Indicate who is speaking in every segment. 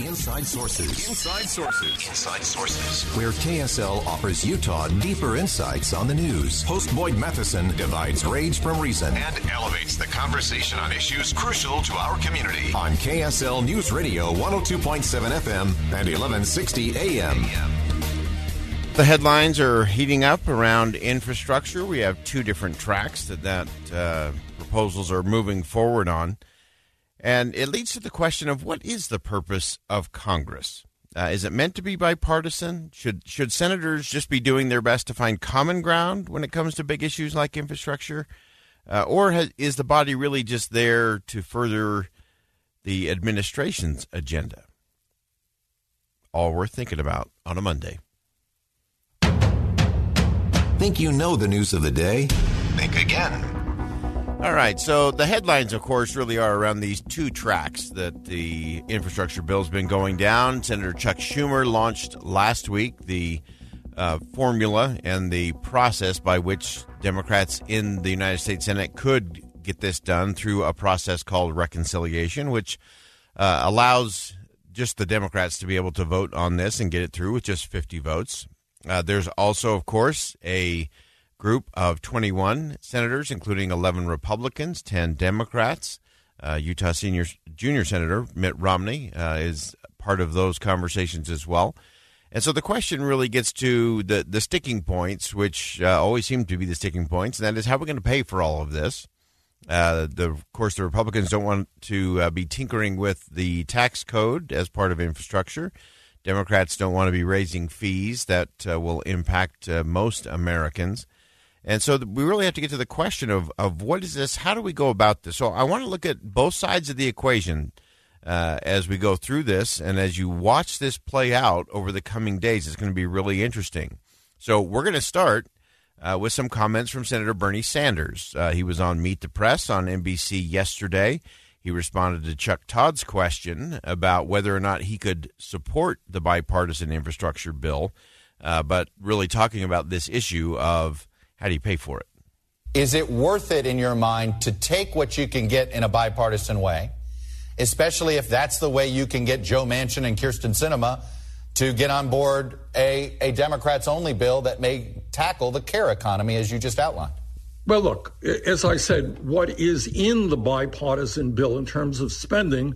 Speaker 1: Inside Sources. Inside Sources. Inside Sources. Where KSL offers Utah deeper insights on the news. Host Boyd Matheson divides rage from reason and elevates the conversation on issues crucial to our community. On KSL News Radio 102.7 FM and 1160 AM.
Speaker 2: The headlines are heating up around infrastructure. We have two different tracks that that uh, proposals are moving forward on. And it leads to the question of what is the purpose of Congress? Uh, is it meant to be bipartisan? Should should senators just be doing their best to find common ground when it comes to big issues like infrastructure, uh, or has, is the body really just there to further the administration's agenda? All worth thinking about on a Monday.
Speaker 1: Think you know the news of the day? Think again.
Speaker 2: All right, so the headlines, of course, really are around these two tracks that the infrastructure bill's been going down. Senator Chuck Schumer launched last week the uh, formula and the process by which Democrats in the United States Senate could get this done through a process called reconciliation, which uh, allows just the Democrats to be able to vote on this and get it through with just 50 votes. Uh, there's also, of course, a group of 21 senators, including 11 Republicans, 10 Democrats. Uh, Utah senior junior senator Mitt Romney uh, is part of those conversations as well. And so the question really gets to the the sticking points, which uh, always seem to be the sticking points, and that is how are we're going to pay for all of this. Uh, the, of course, the Republicans don't want to uh, be tinkering with the tax code as part of infrastructure. Democrats don't want to be raising fees that uh, will impact most Americans. And so we really have to get to the question of, of what is this? How do we go about this? So I want to look at both sides of the equation uh, as we go through this. And as you watch this play out over the coming days, it's going to be really interesting. So we're going to start uh, with some comments from Senator Bernie Sanders. Uh, he was on Meet the Press on NBC yesterday. He responded to Chuck Todd's question about whether or not he could support the bipartisan infrastructure bill, uh, but really talking about this issue of how do you pay for it?
Speaker 3: Is it worth it in your mind to take what you can get in a bipartisan way, especially if that's the way you can get Joe Manchin and Kyrsten Sinema to get on board a, a Democrats only bill that may tackle the care economy as you just outlined?
Speaker 4: Well, look, as I said, what is in the bipartisan bill in terms of spending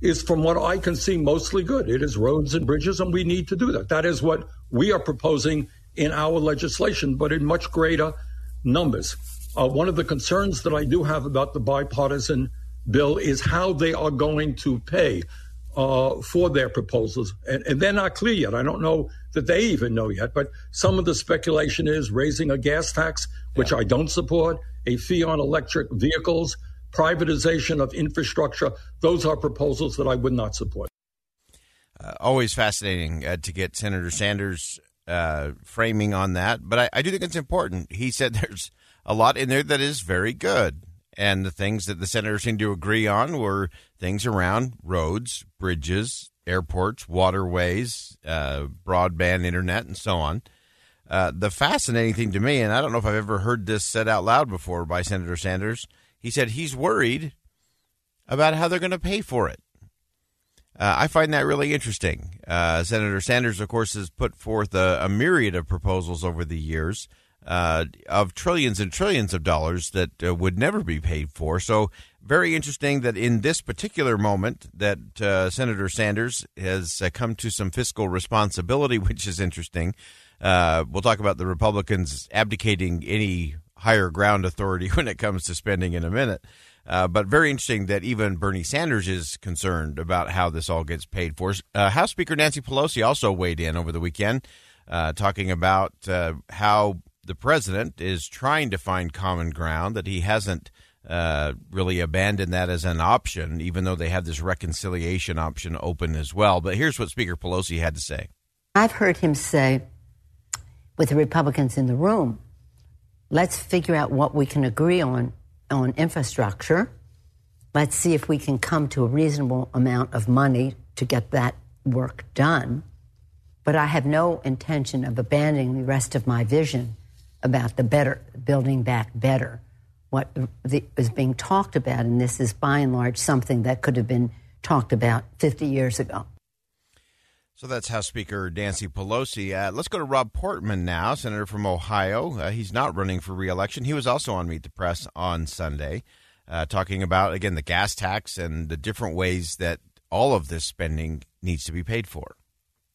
Speaker 4: is, from what I can see, mostly good. It is roads and bridges, and we need to do that. That is what we are proposing in our legislation, but in much greater numbers. Uh, one of the concerns that I do have about the bipartisan bill is how they are going to pay uh, for their proposals. And, and, they're not clear yet. I don't know that they even know yet, but some of the speculation is raising a gas tax, which yeah. I don't support, a fee on electric vehicles, privatization of infrastructure. Those are proposals that I would not support.
Speaker 2: Uh, always fascinating uh, to get Senator Sanders uh, framing on that, but I, I do think it's important. He said there's a lot in there that is very good. And the things that the senators seemed to agree on were things around roads, bridges, airports, waterways, uh, broadband internet, and so on. Uh, the fascinating thing to me, and I don't know if I've ever heard this said out loud before by Senator Sanders, he said he's worried about how they're going to pay for it. Uh, I find that really interesting. Uh, Senator Sanders, of course, has put forth a, a, myriad of proposals over the years uh, of trillions and trillions of dollars that uh, would never be paid for. So very interesting that in this particular moment that uh, Senator Sanders has uh, come to some fiscal responsibility, which is interesting. We'll talk about the Republicans abdicating any higher ground authority when it comes to spending in a minute. Uh, but very interesting that even Bernie Sanders is concerned about how this all gets paid for. Uh, House Speaker Nancy Pelosi also weighed in over the weekend, uh, talking about uh, how the president is trying to find common ground, that he hasn't uh, really abandoned that as an option, even though they have this reconciliation option open as well. But here's what Speaker Pelosi had to say.
Speaker 5: I've heard him say, with the Republicans in the room, let's figure out what we can agree on on infrastructure. Let's see if we can come to a reasonable amount of money to get that work done. But I have no intention of abandoning the rest of my vision about the better, building back better. What the, is being talked about in this is by and large something that could have been talked about 50 years ago.
Speaker 2: So that's House Speaker Nancy Pelosi. Uh, let's go to Rob Portman now, Senator from Ohio. Uh, he's not running for reelection. He was also on Meet the Press on Sunday, uh, talking about, again, the gas tax and the different ways that all of this spending needs to be paid for.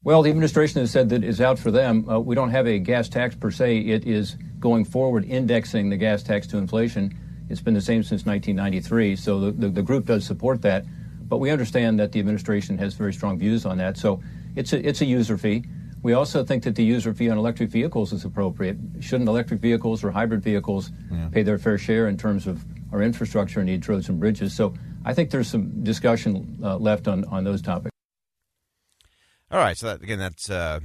Speaker 6: Well, the administration has said that it's out for them. Uh, we don't have a gas tax per se. It is going forward indexing the gas tax to inflation. It's been the same since 1993, so the, the, the group does support that. But we understand that the administration has very strong views on that. So it's a, it's a user fee. We also think that the user fee on electric vehicles is appropriate. Shouldn't electric vehicles or hybrid vehicles yeah. pay their fair share in terms of our infrastructure needs, roads and bridges? So I think there's some discussion uh, left on, on those topics.
Speaker 2: All right. So that, again, that's uh,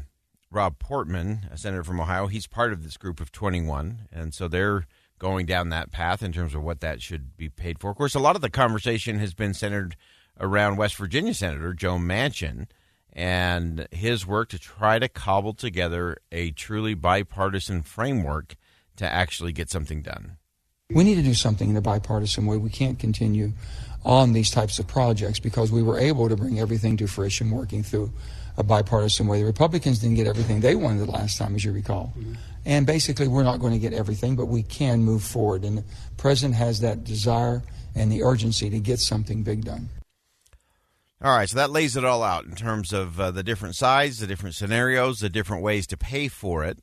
Speaker 2: Rob Portman, a senator from Ohio. He's part of this group of 21, and so they're going down that path in terms of what that should be paid for. Of course, a lot of the conversation has been centered around West Virginia Senator Joe Manchin and his work to try to cobble together a truly bipartisan framework to actually get something done.
Speaker 7: We need to do something in a bipartisan way. We can't continue on these types of projects because we were able to bring everything to fruition working through a bipartisan way. The Republicans didn't get everything they wanted the last time, as you recall. Mm-hmm. And basically, we're not going to get everything, but we can move forward. And the president has that desire and the urgency to get something big done.
Speaker 2: All right, so that lays it all out in terms of uh, the different sides, the different scenarios, the different ways to pay for it.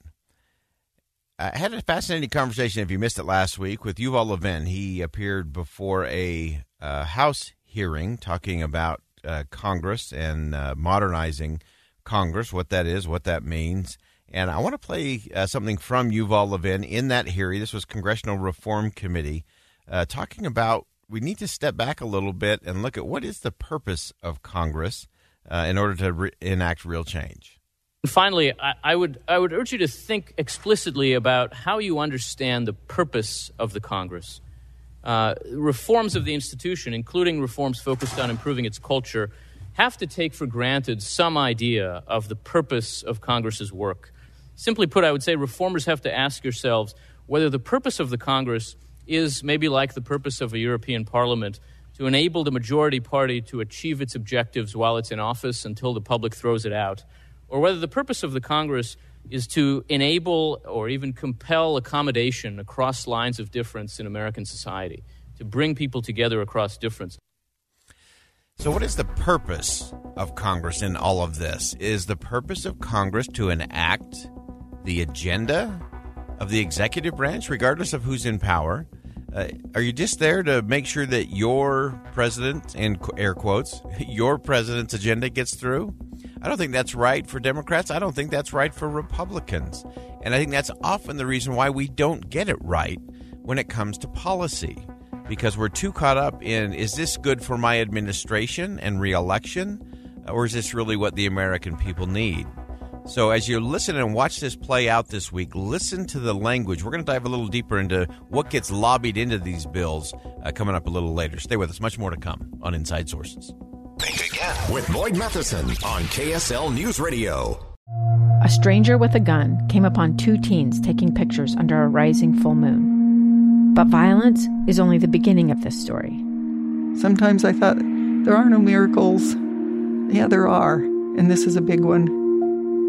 Speaker 2: I had a fascinating conversation, if you missed it last week, with Yuval Levin. He appeared before a uh, House hearing talking about uh, Congress and uh, modernizing Congress, what that is, what that means. And I want to play uh, something from Yuval Levin in that hearing. This was Congressional Reform Committee uh, talking about we need to step back a little bit and look at what is the purpose of Congress uh, in order to re- enact real change.
Speaker 8: Finally, I, I, would I would urge you to think explicitly about how you understand the purpose of the Congress. Uh, reforms of the institution, including reforms focused on improving its culture, have to take for granted some idea of the purpose of Congress's work. Simply put, I would say reformers have to ask yourselves whether the purpose of the Congress is maybe like the purpose of a European Parliament to enable the majority party to achieve its objectives while it's in office until the public throws it out, or whether the purpose of the Congress is to enable or even compel accommodation across lines of difference in American society, to bring people together across difference.
Speaker 2: So, what is the purpose of Congress in all of this? Is the purpose of Congress to enact the agenda of the executive branch, regardless of who's in power? Uh, are you just there to make sure that your president, in air quotes, your president's agenda gets through? I don't think that's right for Democrats. I don't think that's right for Republicans. And I think that's often the reason why we don't get it right when it comes to policy. Because we're too caught up in is this good for my administration and reelection? Or is this really what the American people need? So, as you listen and watch this play out this week, listen to the language. We're going to dive a little deeper into what gets lobbied into these bills uh, coming up a little later. Stay with us. Much more to come on Inside Sources.
Speaker 1: Think again with Boyd Matheson on KSL News Radio.
Speaker 9: A stranger with a gun came upon two teens taking pictures under a rising full moon. But violence is only the beginning of this story.
Speaker 10: Sometimes I thought, there are no miracles. Yeah, there are, and this is a big one.